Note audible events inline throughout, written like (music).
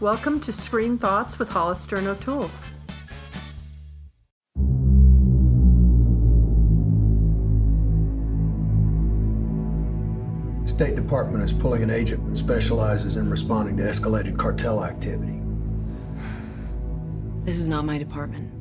Welcome to Screen Thoughts with Hollister and O'Toole. State Department is pulling an agent that specializes in responding to escalated cartel activity. This is not my department.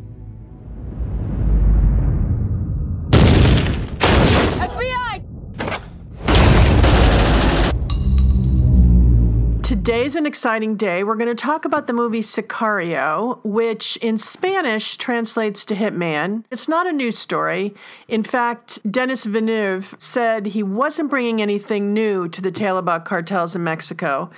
Today's an exciting day. We're going to talk about the movie Sicario, which in Spanish translates to Hitman. It's not a news story. In fact, Denis Villeneuve said he wasn't bringing anything new to the tale about cartels in Mexico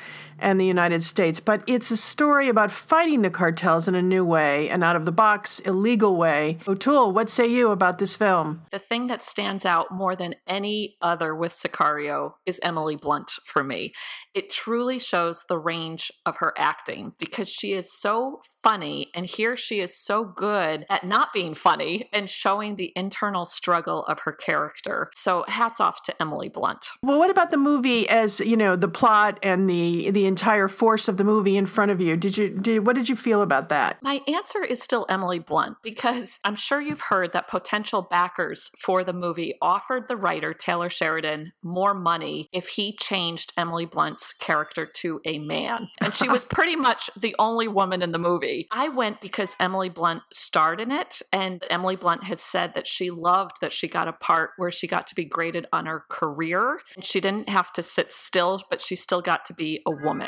and the United States, but it's a story about fighting the cartels in a new way, an out of the box, illegal way. O'Toole, what say you about this film? The thing that stands out more than any other with Sicario is Emily Blunt for me. It truly shows the range of her acting because she is so funny, and here she is so good at not being funny and showing the internal struggle of her character. So hats off to Emily Blunt. Well, what about the movie as, you know, the plot and the the entire force of the movie in front of you? Did you did what did you feel about that? My answer is still Emily Blunt because I'm sure you've heard that potential backers for the movie offered the writer Taylor Sheridan more money if he changed Emily Blunt's character to a man. And she was (laughs) pretty much the only woman in the movie. I went because Emily Blunt starred in it, and Emily Blunt has said that she loved that she got a part where she got to be graded on her career. She didn't have to sit still, but she still got to be a woman.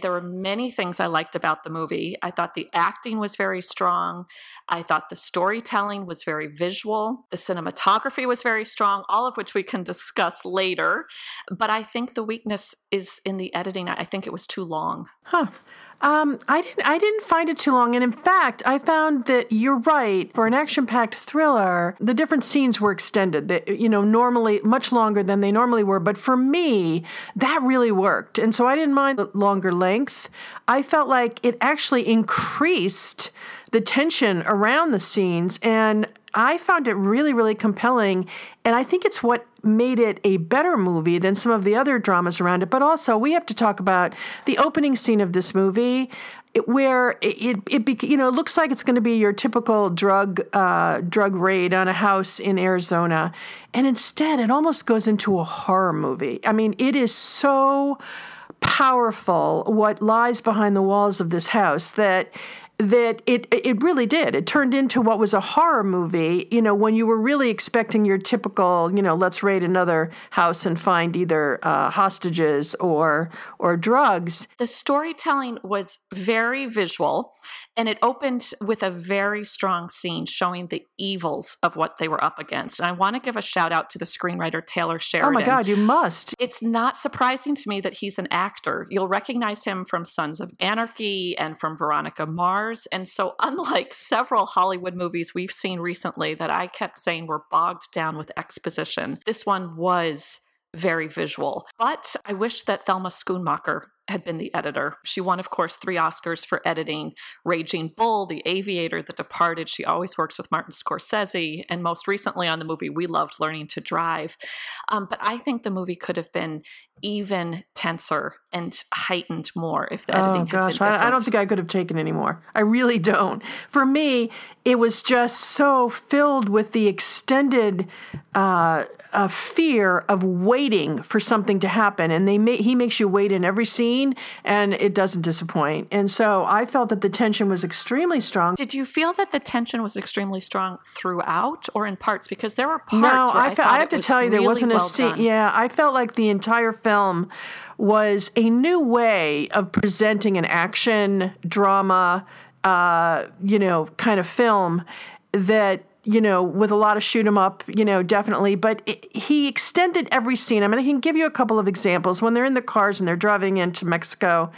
There were many things I liked about the movie. I thought the acting was very strong. I thought the storytelling was very visual. The cinematography was very strong, all of which we can discuss later. But I think the weakness is in the editing. I think it was too long. Huh. Um, I didn't. I didn't find it too long, and in fact, I found that you're right. For an action-packed thriller, the different scenes were extended. That you know, normally much longer than they normally were. But for me, that really worked, and so I didn't mind the longer length. I felt like it actually increased the tension around the scenes, and I found it really, really compelling. And I think it's what made it a better movie than some of the other dramas around it. But also, we have to talk about the opening scene of this movie. Where it, it, it you know it looks like it's going to be your typical drug uh, drug raid on a house in Arizona, and instead it almost goes into a horror movie. I mean, it is so powerful what lies behind the walls of this house that that it it really did. It turned into what was a horror movie, you know, when you were really expecting your typical, you know, let's raid another house and find either uh, hostages or or drugs. The storytelling was very visual, and it opened with a very strong scene showing the evils of what they were up against. And I want to give a shout out to the screenwriter Taylor Sheridan. Oh my God, you must! It's not surprising to me that he's an actor. You'll recognize him from Sons of Anarchy and from Veronica Mars. And so, (laughs) unlike several Hollywood movies we've seen recently that I kept saying were bogged down with exposition, this one was very visual. But I wish that Thelma Schoonmaker had been the editor. She won, of course, three Oscars for editing Raging Bull, The Aviator, The Departed. She always works with Martin Scorsese, and most recently on the movie We Loved Learning to Drive. Um, but I think the movie could have been even tenser and heightened more if the editing oh, gosh, I, I don't think I could have taken any more. I really don't. For me, it was just so filled with the extended uh, uh, fear of waiting for something to happen, and they ma- he makes you wait in every scene, and it doesn't disappoint. And so I felt that the tension was extremely strong. Did you feel that the tension was extremely strong throughout, or in parts? Because there were parts. No, I, I, fe- I have to tell you, there really wasn't well a scene. Yeah, I felt like the entire film was a new way of presenting an action drama, uh, you know, kind of film that you know, with a lot of shoot 'em up, you know, definitely. But it, he extended every scene. I mean, I can give you a couple of examples. When they're in the cars and they're driving into Mexico,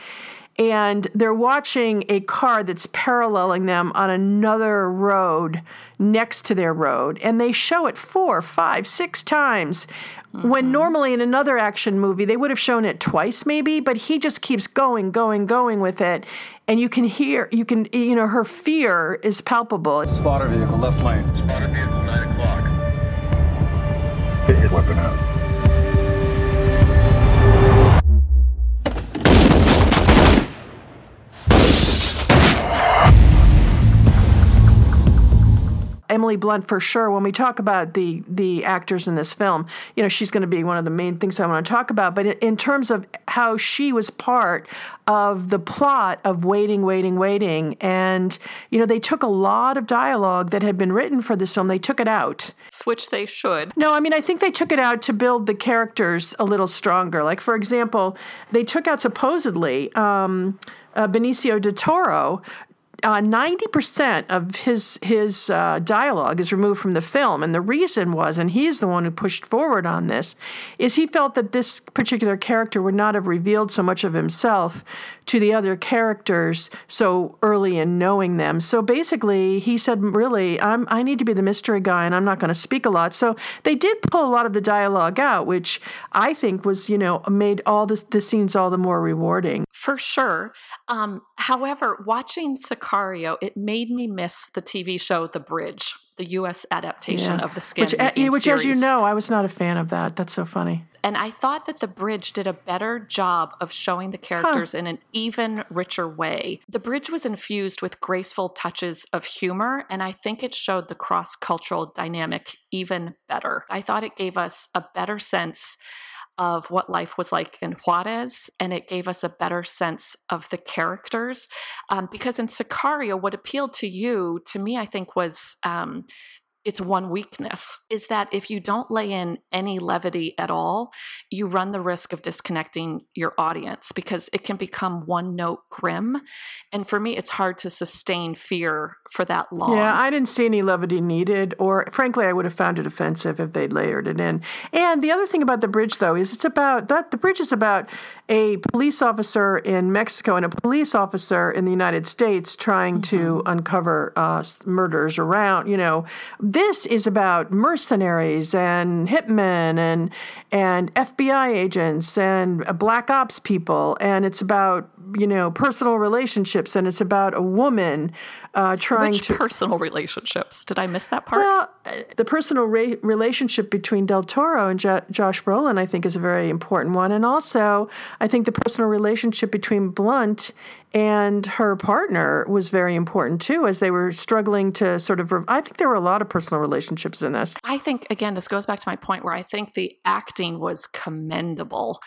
and they're watching a car that's paralleling them on another road next to their road, and they show it four, five, six times. When mm-hmm. normally in another action movie they would have shown it twice, maybe, but he just keeps going, going, going with it, and you can hear, you can, you know, her fear is palpable. Spotter vehicle, left lane. Spotted vehicle, 9 o'clock. Get his weapon out. Emily Blunt for sure. When we talk about the the actors in this film, you know, she's going to be one of the main things I want to talk about. But in terms of how she was part of the plot of waiting, waiting, waiting, and you know, they took a lot of dialogue that had been written for this film. They took it out, which they should. No, I mean, I think they took it out to build the characters a little stronger. Like, for example, they took out supposedly. Um, uh, Benicio del Toro uh, ninety percent of his his uh, dialogue is removed from the film, and the reason was, and he's the one who pushed forward on this, is he felt that this particular character would not have revealed so much of himself to the other characters so early in knowing them. So basically, he said, "Really, I'm I need to be the mystery guy, and I'm not going to speak a lot." So they did pull a lot of the dialogue out, which I think was, you know, made all this the scenes all the more rewarding. For sure. Um, however, watching Sicario, it made me miss the TV show The Bridge, the U.S. adaptation yeah. of the Scandinavian eh, which, which series. as you know, I was not a fan of that. That's so funny. And I thought that The Bridge did a better job of showing the characters huh. in an even richer way. The Bridge was infused with graceful touches of humor, and I think it showed the cross cultural dynamic even better. I thought it gave us a better sense of what life was like in Juarez, and it gave us a better sense of the characters. Um, because in Sicario, what appealed to you, to me, I think, was um, its one weakness is that if you don't lay in any levity at all, you run the risk of disconnecting your audience because it can become one note grim. And for me, it's hard to sustain fear for that long. Yeah, I didn't see any levity needed, or frankly, I would have found it offensive if they'd layered it in. And the other thing about the bridge, though, is it's about that the bridge is about a police officer in Mexico and a police officer in the United States trying mm-hmm. to uncover uh, murders around, you know this is about mercenaries and hitmen and and FBI agents and black ops people, and it's about you know personal relationships, and it's about a woman uh, trying Which to personal relationships. Did I miss that part? Well, the personal re- relationship between Del Toro and jo- Josh Brolin, I think, is a very important one, and also I think the personal relationship between Blunt and her partner was very important too as they were struggling to sort of i think there were a lot of personal relationships in this i think again this goes back to my point where i think the acting was commendable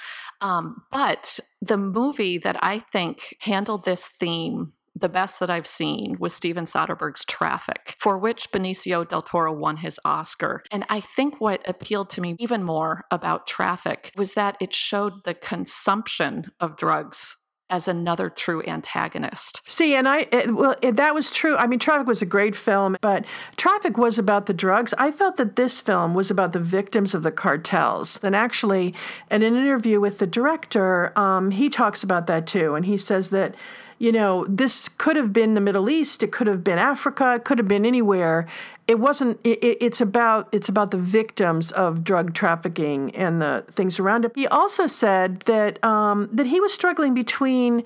um, but the movie that i think handled this theme the best that I've seen was Steven Soderbergh's Traffic, for which Benicio del Toro won his Oscar. And I think what appealed to me even more about Traffic was that it showed the consumption of drugs as another true antagonist. See, and I, it, well, it, that was true. I mean, Traffic was a great film, but Traffic was about the drugs. I felt that this film was about the victims of the cartels. And actually, in an interview with the director, um, he talks about that too. And he says that you know, this could have been the Middle East, it could have been Africa, it could have been anywhere. It wasn't. It, it's about it's about the victims of drug trafficking and the things around it. He also said that um, that he was struggling between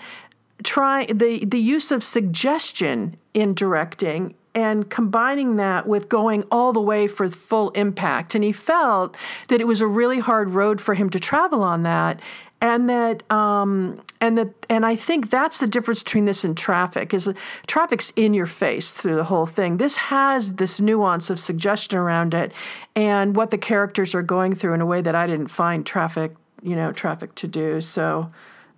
trying the the use of suggestion in directing and combining that with going all the way for full impact. And he felt that it was a really hard road for him to travel on that and that um, and that and I think that's the difference between this and traffic is traffic's in your face through the whole thing. This has this nuance of suggestion around it and what the characters are going through in a way that I didn't find traffic, you know, traffic to do. So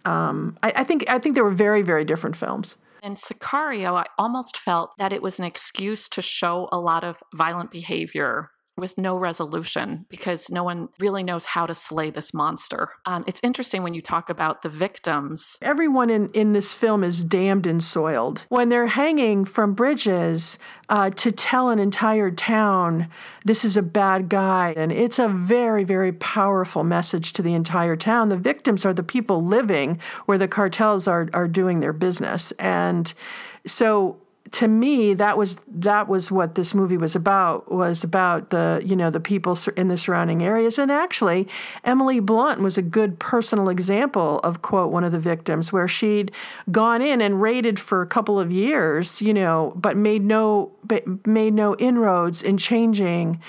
um, I, I think I think they were very very different films. In Sicario, I almost felt that it was an excuse to show a lot of violent behavior with no resolution because no one really knows how to slay this monster. Um, it's interesting when you talk about the victims. Everyone in, in this film is damned and soiled. When they're hanging from bridges uh, to tell an entire town this is a bad guy, and it's a very, very powerful message to the entire town. The victims are the people living where the cartels are, are doing their business. And so to me that was that was what this movie was about was about the you know the people in the surrounding areas. And actually Emily Blunt was a good personal example of quote one of the victims where she'd gone in and raided for a couple of years you know but made no but made no inroads in changing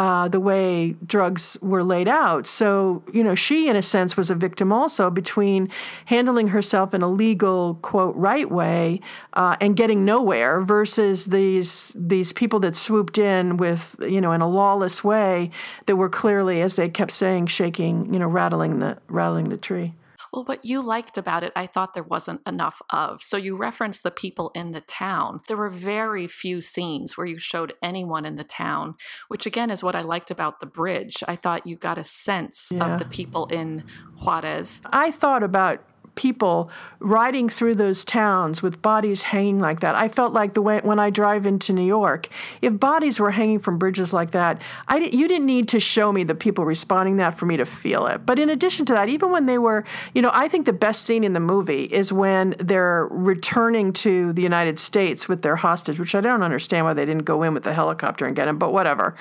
uh, the way drugs were laid out. So, you know, she, in a sense, was a victim also between handling herself in a legal, quote, right way uh, and getting nowhere versus these these people that swooped in with, you know, in a lawless way that were clearly, as they kept saying, shaking, you know, rattling the rattling the tree. Well, what you liked about it, I thought there wasn't enough of. So you referenced the people in the town. There were very few scenes where you showed anyone in the town, which again is what I liked about the bridge. I thought you got a sense Yeah. of the people in Juarez. I thought about people riding through those towns with bodies hanging like that. I felt like the way when I drive into New York, if bodies were hanging from bridges like that, I you didn't need to show me the people responding that for me to feel it. But in addition to that, even when they were, you know, I think the best scene in the movie is when they're returning to the United States with their hostage, which I don't understand why they didn't go in with the helicopter and get him, but whatever.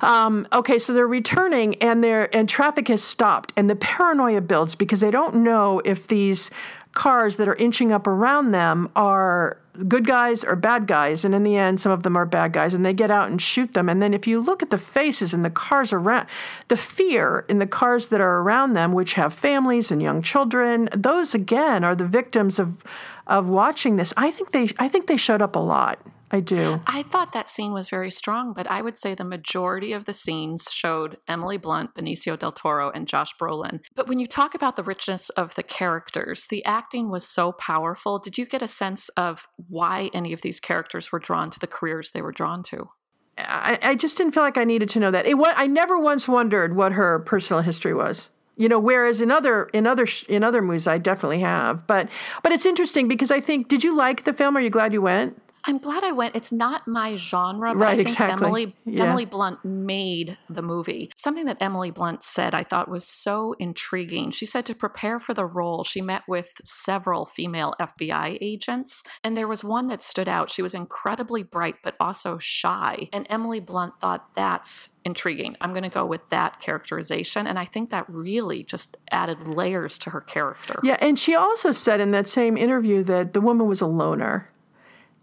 Um, okay, so they're returning and they're and traffic has stopped and the paranoia builds because they don't know if these cars that are inching up around them are good guys or bad guys and in the end some of them are bad guys and they get out and shoot them. And then if you look at the faces in the cars around the fear in the cars that are around them which have families and young children those again are the victims of of watching this i think they i think they showed up a lot i do I thought that scene was very strong, but I would say the majority of the scenes showed Emily Blunt, Benicio del Toro, and Josh Brolin. But when you talk about the richness of the characters, the acting was so powerful. Did you get a sense of why any of these characters were drawn to the careers they were drawn to? I, I just didn't feel like I needed to know that. It wa- I never once wondered what her personal history was. You know, whereas in other in other in other movies, I definitely have. But but it's interesting because I think, did you like the film? Are you glad you went? I'm glad I went. It's not my genre, but Right, I think exactly. Emily Yeah. Emily Blunt made the movie. Something that Emily Blunt said I thought was so intriguing. She said to prepare for the role, she met with several female FBI agents, and there was one that stood out. She was incredibly bright but also shy, and Emily Blunt thought that's intriguing. I'm going to go with that characterization, and I think that really just added layers to her character. Yeah, and she also said in that same interview that the woman was a loner,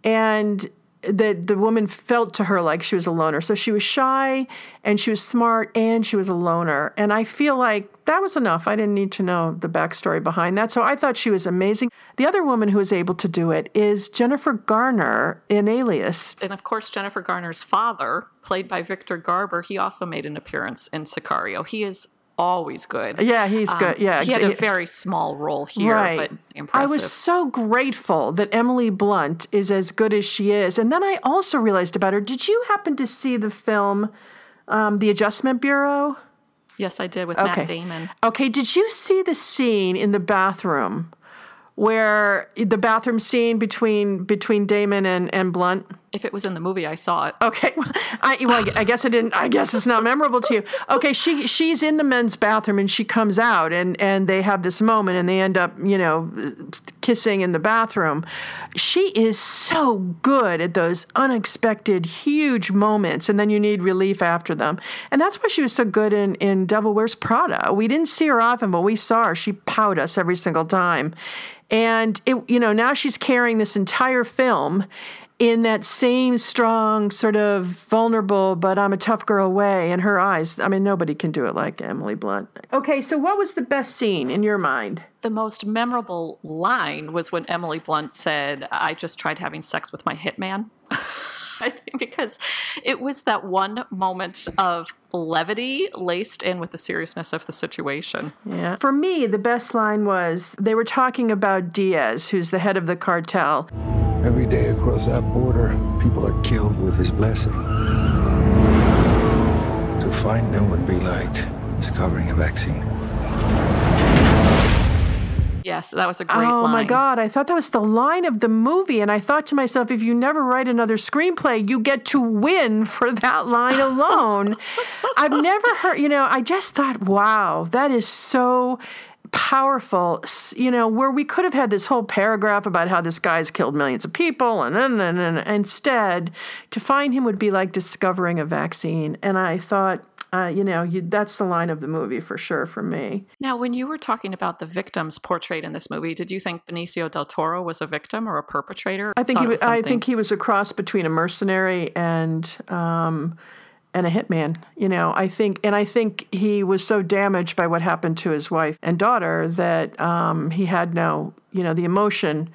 and that the woman felt to her like she was a loner. So she was shy, and she was smart, and she was a loner. And I feel like that was enough. I didn't need to know the backstory behind that. So I thought she was amazing. The other woman who was able to do it is Jennifer Garner in Alias. And of course, Jennifer Garner's father, played by Victor Garber, he also made an appearance in Sicario. He is always good. Yeah, he's Um, good. Yeah, he had a very small role here, right. but impressive. I was so grateful that Emily Blunt is as good as she is. And then I also realized about her. Did you happen to see the film um, The Adjustment Bureau? yes, I did with Okay. Matt Damon. Okay, did you see the scene in the bathroom where the bathroom scene between between Damon and, and Blunt? If it was in the movie, I saw it. (laughs) Okay, I, well, I guess I didn't. I guess it's not memorable to you. Okay, she she's in the men's bathroom and she comes out and and they have this moment and they end up you know kissing in the bathroom. She is so good at those unexpected huge moments, and then you need relief after them. And that's why she was so good in in Devil Wears Prada. We didn't see her often, but we saw her. She powed us every single time. And it, you know, now she's carrying this entire film in that same strong, sort of vulnerable, but I'm a tough girl way in her eyes. I mean, nobody can do it like Emily Blunt. Okay, so what was the best scene in your mind? The most memorable line was when Emily Blunt said, I just tried having sex with my hitman. (laughs) I think because it was that one moment of levity laced in with the seriousness of the situation. Yeah. For me, the best line was they were talking about Diaz, who's the head of the cartel. Every day across that border, people are killed with his blessing. To find them would be like discovering a vaccine. Yes, that was a great oh line. my God, I thought that was the line of the movie. And I thought to myself, if you never write another screenplay, you get to win for that line alone. (laughs) I've never heard, you know, I just thought, wow, that is so powerful. You know, where we could have had this whole paragraph about how this guy's killed millions of people, and, and, and, and instead, to find him would be like discovering a vaccine. And I thought, uh, you know, you, that's the line of the movie for sure for me. Now, when you were talking about the victims portrayed in this movie, did you think Benicio del Toro was a victim or a perpetrator? I think Thought he it was, I think he was a cross between a mercenary and um, and a hitman. You know, I think, and I think he was so damaged by what happened to his wife and daughter that um, he had no, you know, the emotion,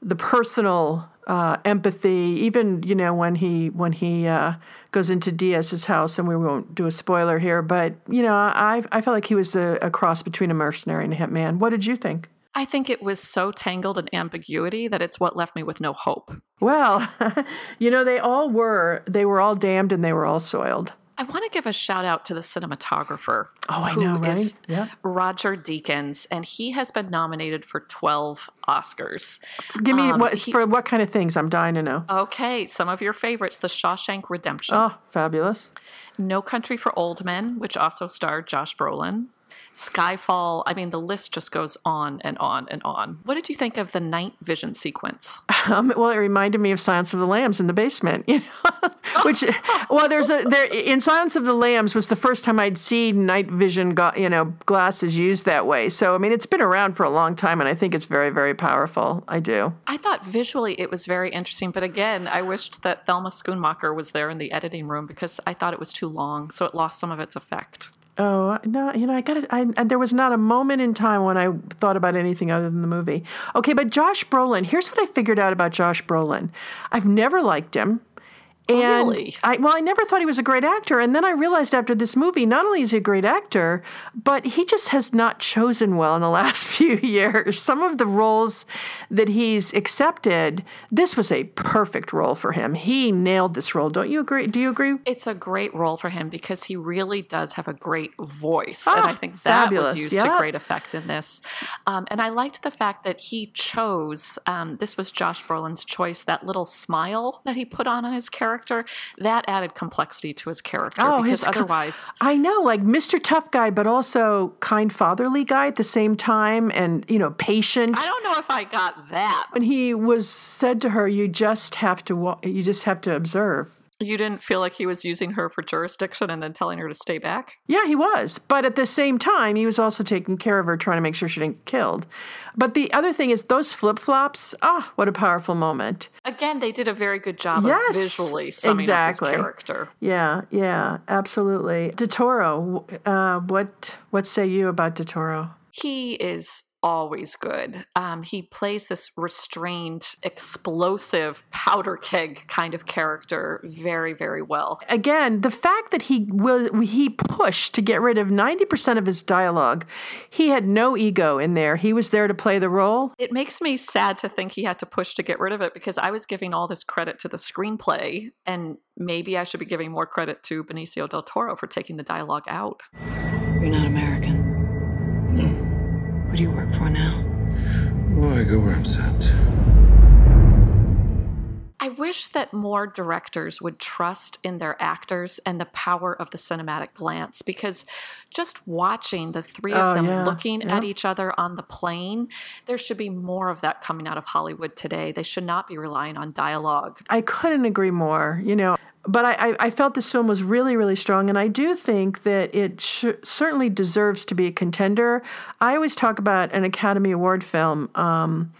the personal uh, empathy. Even you know when he when he uh, goes into Diaz's house, and we won't do a spoiler here, but you know, I I felt like he was a, a cross between a mercenary and a hitman. What did you think? I think it was so tangled in ambiguity that it's what left me with no hope. Well, (laughs) you know, they all were. They were all damned and they were all soiled. I want to give a shout out to the cinematographer. Oh, I who know, right? is Yeah. Roger Deakins, and he has been nominated for 12 Oscars. Give me Um, what he- for what kind of things? I'm dying to know. Okay, some of your favorites The Shawshank Redemption, Oh, fabulous. No Country for Old Men, which also starred Josh Brolin. Skyfall. I mean, the list just goes on and on and on. What did you think of the night vision sequence? Um, well, it reminded me of Silence of the Lambs in the basement, you know. (laughs) Which, well, there's a there in Silence of the Lambs was the first time I'd seen night vision, go, you know, glasses used that way. So I mean, it's been around for a long time, and I think it's very, very powerful. I do. I thought visually it was very interesting, but again, I wished that Thelma Schoonmaker was there in the editing room because I thought it was too long, so it lost some of its effect. Oh no, you know, I got it. There was not a moment in time when I thought about anything other than the movie. Okay, but Josh Brolin. Here's what I figured out about Josh Brolin. I've never liked him. And really? I well, I never thought he was a great actor, and then I realized after this movie, not only is he a great actor, but he just has not chosen well in the (laughs) last few years. Some of the roles that he's accepted, this was a perfect role for him. He nailed this role. Don't you agree? Do you agree? It's a great role for him because he really does have a great voice. and I Ah, think that fabulous, was used yeah. to great effect in this. Um, and I liked the fact that he chose, um, this was Josh Brolin's choice, that little smile that he put on on his character. That added complexity to his character Oh, because his otherwise. I know, like Mr. Tough Guy, but also kind fatherly guy at the same time, and you know, patient. I don't know if I got that. when he was said to her, "You just have to, wa- you just have to observe." You didn't feel like he was using her for jurisdiction and then telling her to stay back? Yeah, he was, but at the same time, he was also taking care of her, trying to make sure she didn't get killed. But the other thing is those flip flops. Ah, what a powerful moment. Again, they did a very good job Yes, of visually summing exactly. up his character. Yeah, yeah, absolutely. Del Toro, uh, what what say you about Del Toro? He is always good. Um, he plays this restrained, explosive powder keg kind of character very, very well. again, the fact that he was he pushed to get rid of 90% of his dialogue. He had no ego in there. He was there to play the role. It makes me sad to think he had to push to get rid of it because I was giving all this credit to the screenplay, and maybe I should be giving more credit to Benicio del Toro for taking the dialogue out. You're not American. What do you work for now? Well, I go where I'm sent. I wish that more directors would trust in their actors and the power of the cinematic glance because just watching the three of Oh, them yeah, looking yeah. at each other on the plane, there should be more of that coming out of Hollywood today. They should not be relying on dialogue. I couldn't agree more, you know. But I, I, I felt this film was really, really strong, and I do think that it sh- certainly deserves to be a contender. I always talk about an Academy Award film um,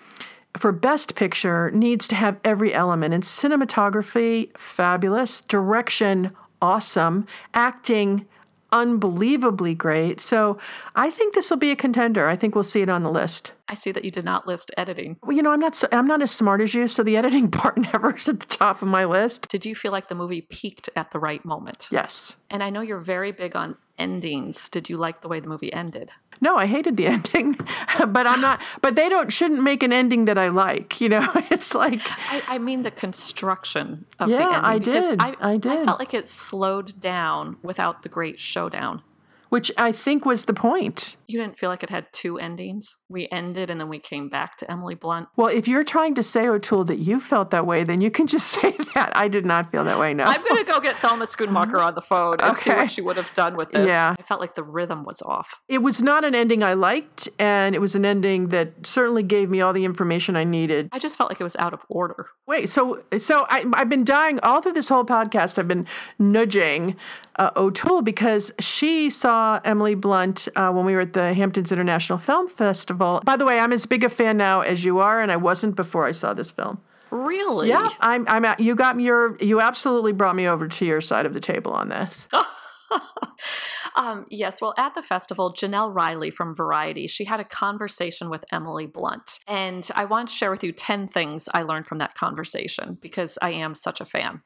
for Best Picture needs to have every element, and cinematography, fabulous, direction, awesome, acting, unbelievably great. So I think this will be a contender. I think we'll see it on the list. I see that you did not list editing. Well, you know, I'm not so, I'm not as smart as you, so the editing (laughs) part never is at the top of my list. Did you feel like the movie peaked at the right moment? Yes. And I know you're very big on endings. Did you like the way the movie ended? No, I hated the (laughs) ending, but I'm not. But they don't shouldn't make an ending that I like. You know, (laughs) it's like I, I mean the construction of the Yeah, ending. I did. I, I did. felt like it slowed down without the great showdown. which I think was the point. You didn't feel like it had two endings. We ended and then we came back to Emily Blunt. Well, if you're trying to say O'Toole that you felt that way, then you can just (laughs) say that. I did not feel that way. No. I'm gonna go get Thelma Schoonmaker on the phone and see Okay. what she would have done with this. Yeah. I felt like the rhythm was off. it was not an ending I liked, and it was an ending that certainly gave me all the information I needed. I just felt like it was out of order. Wait, so so I, I've been dying all through this whole podcast. I've been nudging uh, O'Toole because she saw Emily Blunt uh, when we were at the Hamptons International Film Festival. By the way, I'm as big a fan now as you are, and I wasn't before I saw this film. Really? Yeah, I'm. I'm. At, you got me. Your. You absolutely brought me over to your side of the table on this. (laughs) um, yes, well, at the festival, Jenelle Riley from Variety, she had a conversation with Emily Blunt. And I want to share with you 10 things I learned from that conversation because I am such a fan.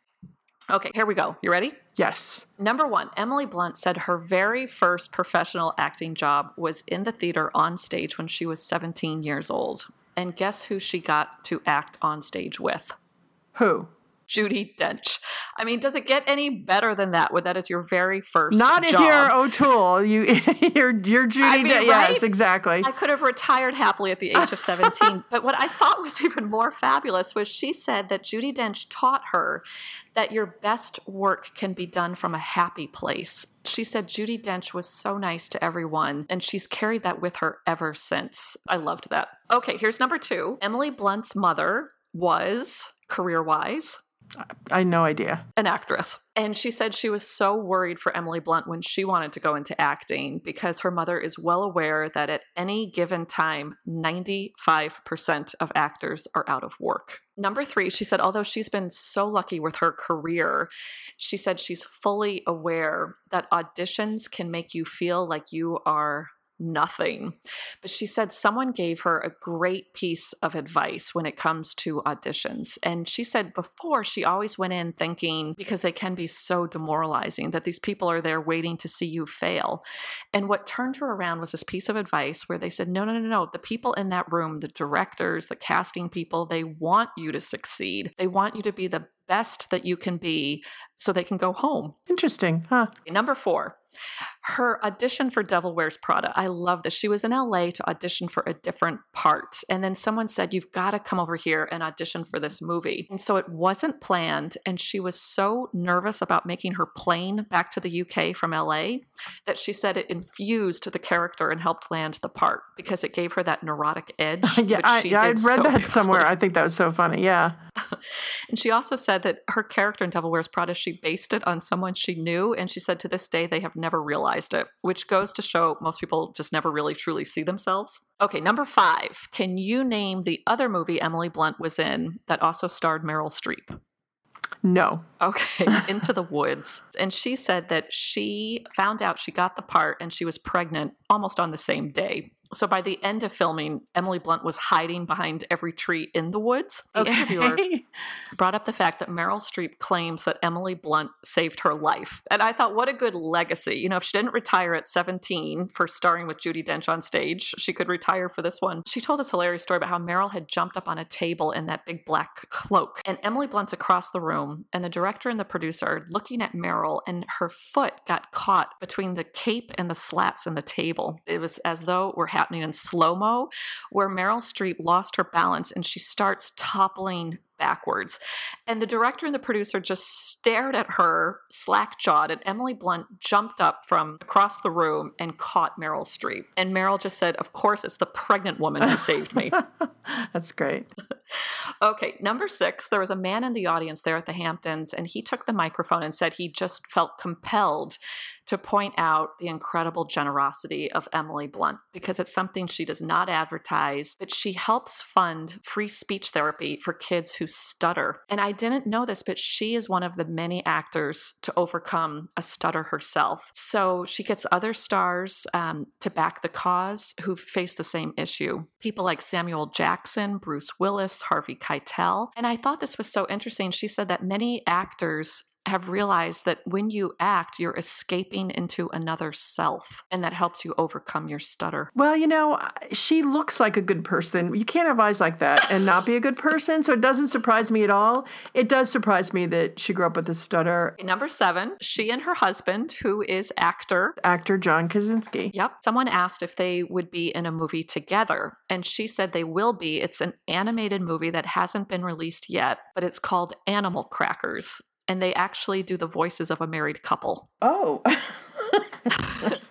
Okay, here we go. You ready? Yes. Number one, Emily Blunt said her very first professional acting job was in the theater on stage when she was 17 years old. And guess who she got to act on stage with? Who? Judi Dench. I mean, does it get any better than that? When that is your very first Not job? if you're O'Toole. You, (laughs) you're, you're Judi. I mean, De- right? Yes, exactly. I could have retired happily at the age of 17. (laughs) but what I thought was even more fabulous was she said that Judi Dench taught her that your best work can be done from a happy place. She said Judi Dench was so nice to everyone, and she's carried that with her ever since. I loved that. Okay, here's number two Emily Blunt's mother was, career wise, I had no idea. an actress. And she said she was so worried for Emily Blunt when she wanted to go into acting because her mother is well aware that at any given time, 95% of actors are out of work. Number three, she said, although she's been so lucky with her career, she said she's fully aware that auditions can make you feel like you are nothing. But she said someone gave her a great piece of advice when it comes to auditions. And she said before she always went in thinking, because they can be so demoralizing, that these people are there waiting to see you fail. And what turned her around was this piece of advice where they said, no, no, no, no. The people in that room, the directors, the casting people, they want you to succeed. They want you to be the best that you can be so they can go home. Interesting, huh? Number four, her audition for Devil Wears Prada. I love this. She was in LA to audition for a different part. And then someone said, You've got to come over here and audition for this movie. And so it wasn't planned. And she was so nervous about making her plane back to the UK from LA that she said it infused the character and helped land the part because it gave her that neurotic edge. (laughs) Yeah, I, yeah, I'd read so that somewhere. I think that was so funny. Yeah. (laughs) And she also said that her character in Devil Wears Prada, she based it on someone she knew. And she said to this day, they have never realized it, which goes to show most people just never really truly see themselves. Okay, number five. Can you name the other movie Emily Blunt was in that also starred Meryl Streep? No. Okay, (laughs) Into the Woods. And she said that she found out she got the part and she was pregnant almost on the same day. So by the end of filming, Emily Blunt was hiding behind every tree in the woods. The interviewer (laughs) brought up the fact that Meryl Streep claims that Emily Blunt saved her life. And I thought, what a good legacy. You know, if she didn't retire at 17 for starring with Judi Dench on stage, she could retire for this one. She told this hilarious story about how Meryl had jumped up on a table in that big black cloak. And Emily Blunt's across the room, and the director and the producer are looking at Meryl, and her foot got caught between the cape and the slats in the table. It was as though it were happening in slow mo, where Meryl Streep lost her balance and she starts toppling backwards. And the director and the producer just stared at her, slack jawed, and Emily Blunt jumped up from across the room and caught Meryl Streep. And Meryl just said, Of course, it's the pregnant woman who saved me. (laughs) That's great. (laughs) Okay, number six, there was a man in the audience there at the Hamptons, and he took the microphone and said he just felt compelled to point out the incredible generosity of Emily Blunt because it's something she does not advertise, but she helps fund free speech therapy for kids who stutter. And I didn't know this, but she is one of the many actors to overcome a stutter herself. So she gets other stars um, to back the cause who face the same issue. People like Samuel Jackson, Bruce Willis, Harvey Keitel. And I thought this was so interesting. She said that many actors have realized that when you act, you're escaping into another self, and that helps you overcome your stutter. Well, you know, she looks like a good person. You can't have eyes like that and not be a good person. So it doesn't surprise me at all. It does surprise me that she grew up with a stutter. Number seven, she and her husband, who is actor. Actor John Krasinski. Yep. Someone asked if they would be in a movie together, and she said they will be. It's an animated movie that hasn't been released yet, but it's called Animal Crackers. And they actually do the voices of a married couple. Oh. (laughs)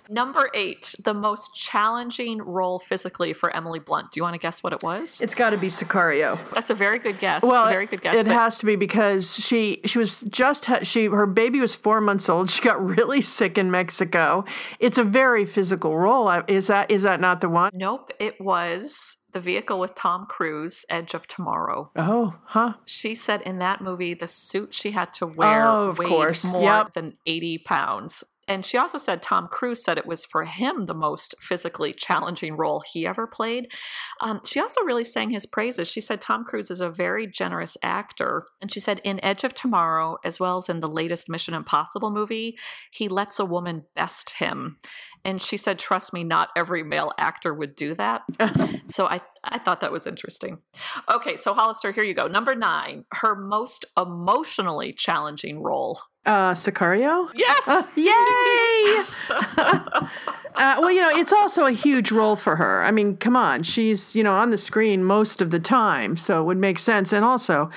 Number eight, the most challenging role physically for Emily Blunt. Do you want to guess what it was? it's got to be Sicario. That's a very good guess. Well, very good guess. It but- has to be because she she was just she her baby was four months old. She got really sick in Mexico. It's a very physical role. Is that is that not the one? Nope, it was the vehicle with Tom Cruise, Edge of Tomorrow. Oh, huh? She said in that movie, the suit she had to wear Oh, weighed course. more Yep. than 80 pounds. And she also said Tom Cruise said it was for him the most physically challenging role he ever played. Um, she also really sang his praises. She said Tom Cruise is a very generous actor. And she said in Edge of Tomorrow, as well as in the latest Mission Impossible movie, he lets a woman best him. And she said, trust me, not every male actor would do that. (laughs) so I, I thought that was interesting. Okay, so Hollister, here you go. Number nine, her most emotionally challenging role. Uh, Sicario? Yes! Uh, yay! (laughs) uh, well, you know, it's also a huge role for her. I mean, come on, she's you know on the screen most of the time, so it would make sense. And also,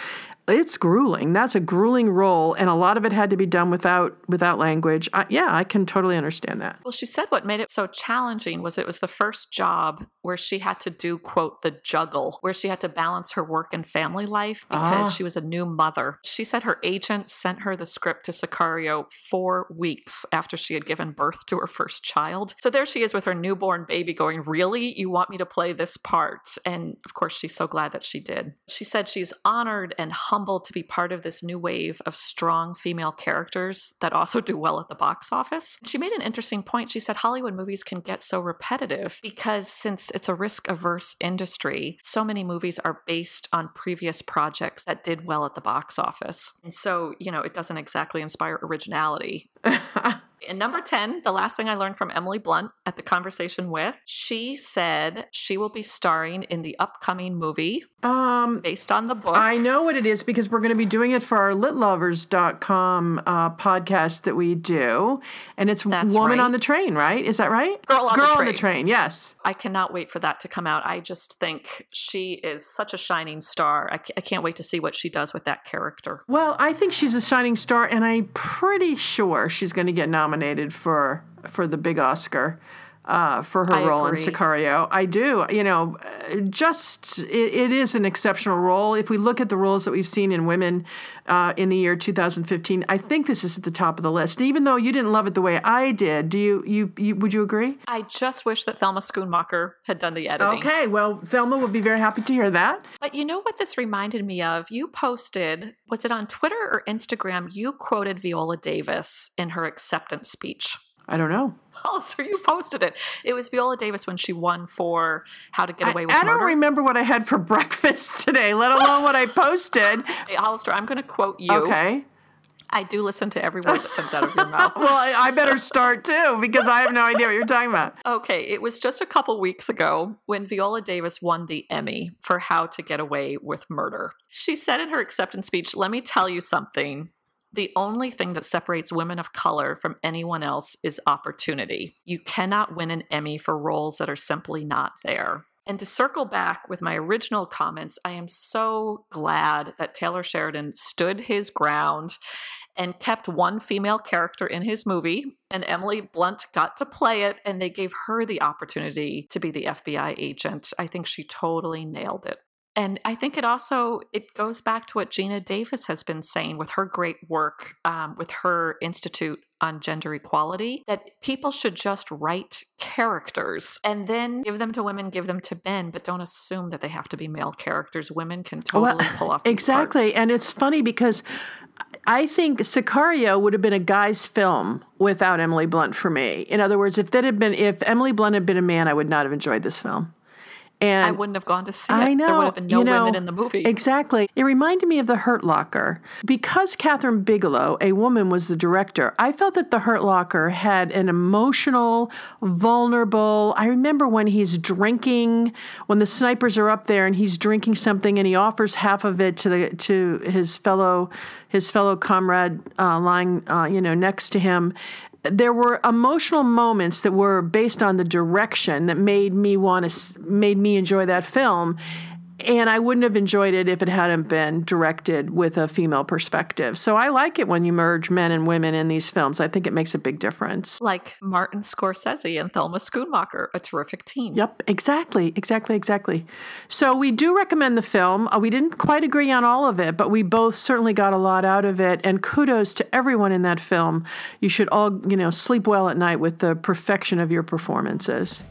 it's grueling. That's a grueling role, and a lot of it had to be done without without language. I, yeah, I can totally understand that. Well, she said what made it so challenging was it was the first job where she had to do, quote, the juggle, where she had to balance her work and family life because Ah. she was a new mother. She said her agent sent her the script to Sicario four weeks after she had given birth to her first child. So there she is with her newborn baby going, Really? You want me to play this part? And of course, she's so glad that she did. She said she's honored and humbled to be part of this new wave of strong female characters that also do well at the box office. She made an interesting point. She said Hollywood movies can get so repetitive because since it's a risk averse industry, so many movies are based on previous projects that did well at the box office. And so, you know, it doesn't exactly inspire originality. (laughs) And number 10, the last thing I learned from Emily Blunt at the conversation with, she said she will be starring in the upcoming movie Um, based on the book. I know what it is because we're going to be doing it for our litlovers.com uh, podcast that we do. And it's That's Woman right. on the Train, right? Is that right? Girl on the Girl on the Train. Train, yes. I cannot wait for that to come out. I just think she is such a shining star. I, I can't wait to see what she does with that character. Well, I think she's a shining star, and I'm pretty sure she's going to get nominated for for the big Oscar uh, for her I role agree. in Sicario. I do. You know, uh, just it, it is an exceptional role. If we look at the roles that we've seen in women uh, in the year 2015, I think this is at the top of the list. Even though you didn't love it the way I did, do you? You, you would you agree? I just wish that Thelma Schoonmaker had done the editing. Okay. Well, Thelma would be very happy to hear that. But you know what this reminded me of? You posted, was it on Twitter or Instagram? You quoted Viola Davis in her acceptance speech. I don't know. (laughs) Oh, so you posted it. It was Viola Davis when she won for How to Get Away I, with I don't Murder. remember what I had for (laughs) breakfast today, let alone what I posted. (laughs) Hey, Hollister, I'm going to quote you. Okay. I do listen to every word that comes out of your mouth. Well, I, I better start too because I have no idea what you're talking about. Okay, it was just a couple weeks ago when Viola Davis won the Emmy for How to Get Away with Murder. She said in her acceptance speech, Let me tell you something. The only thing that separates women of color from anyone else is opportunity. You cannot win an Emmy for roles that are simply not there. And to circle back with my original comments, I am so glad that Taylor Sheridan stood his ground and kept one female character in his movie and Emily Blunt got to play it and they gave her the opportunity to be the FBI agent. I think she totally nailed it. And I think it also it goes back to what Geena Davis has been saying with her great work um, with her institute on gender equality that people should just write characters and then give them to women, give them to men, but don't assume that they have to be male characters. Women can totally pull off exactly, parts. and it's funny because I think Sicario would have been a guy's film without Emily Blunt for me. In other words, if that had been if Emily Blunt had been a man, I would not have enjoyed this film. And I wouldn't have gone to see it. I know. There would have been no you know, women in the movie. Exactly. It reminded me of The Hurt Locker. Because Kathryn Bigelow, a woman, was the director, I felt that The Hurt Locker had an emotional, vulnerable. I remember when he's drinking, when the snipers are up there and he's drinking something and he offers half of it to the to his fellow his fellow comrade uh, lying uh, you know next to him there were emotional moments that were based on the direction that made me want to made me enjoy that film and I wouldn't have enjoyed it if it hadn't been directed with a female perspective. So I like it when you merge men and women in these films. I think it makes a big difference. like Martin Scorsese and Thelma Schoonmaker, a terrific team. Yep, exactly, exactly, exactly. So we do recommend the film. Uh, we didn't quite agree on all of it, but we both certainly got a lot out of it. And kudos to everyone in that film. You should all, you know, sleep well at night with the perfection of your performances.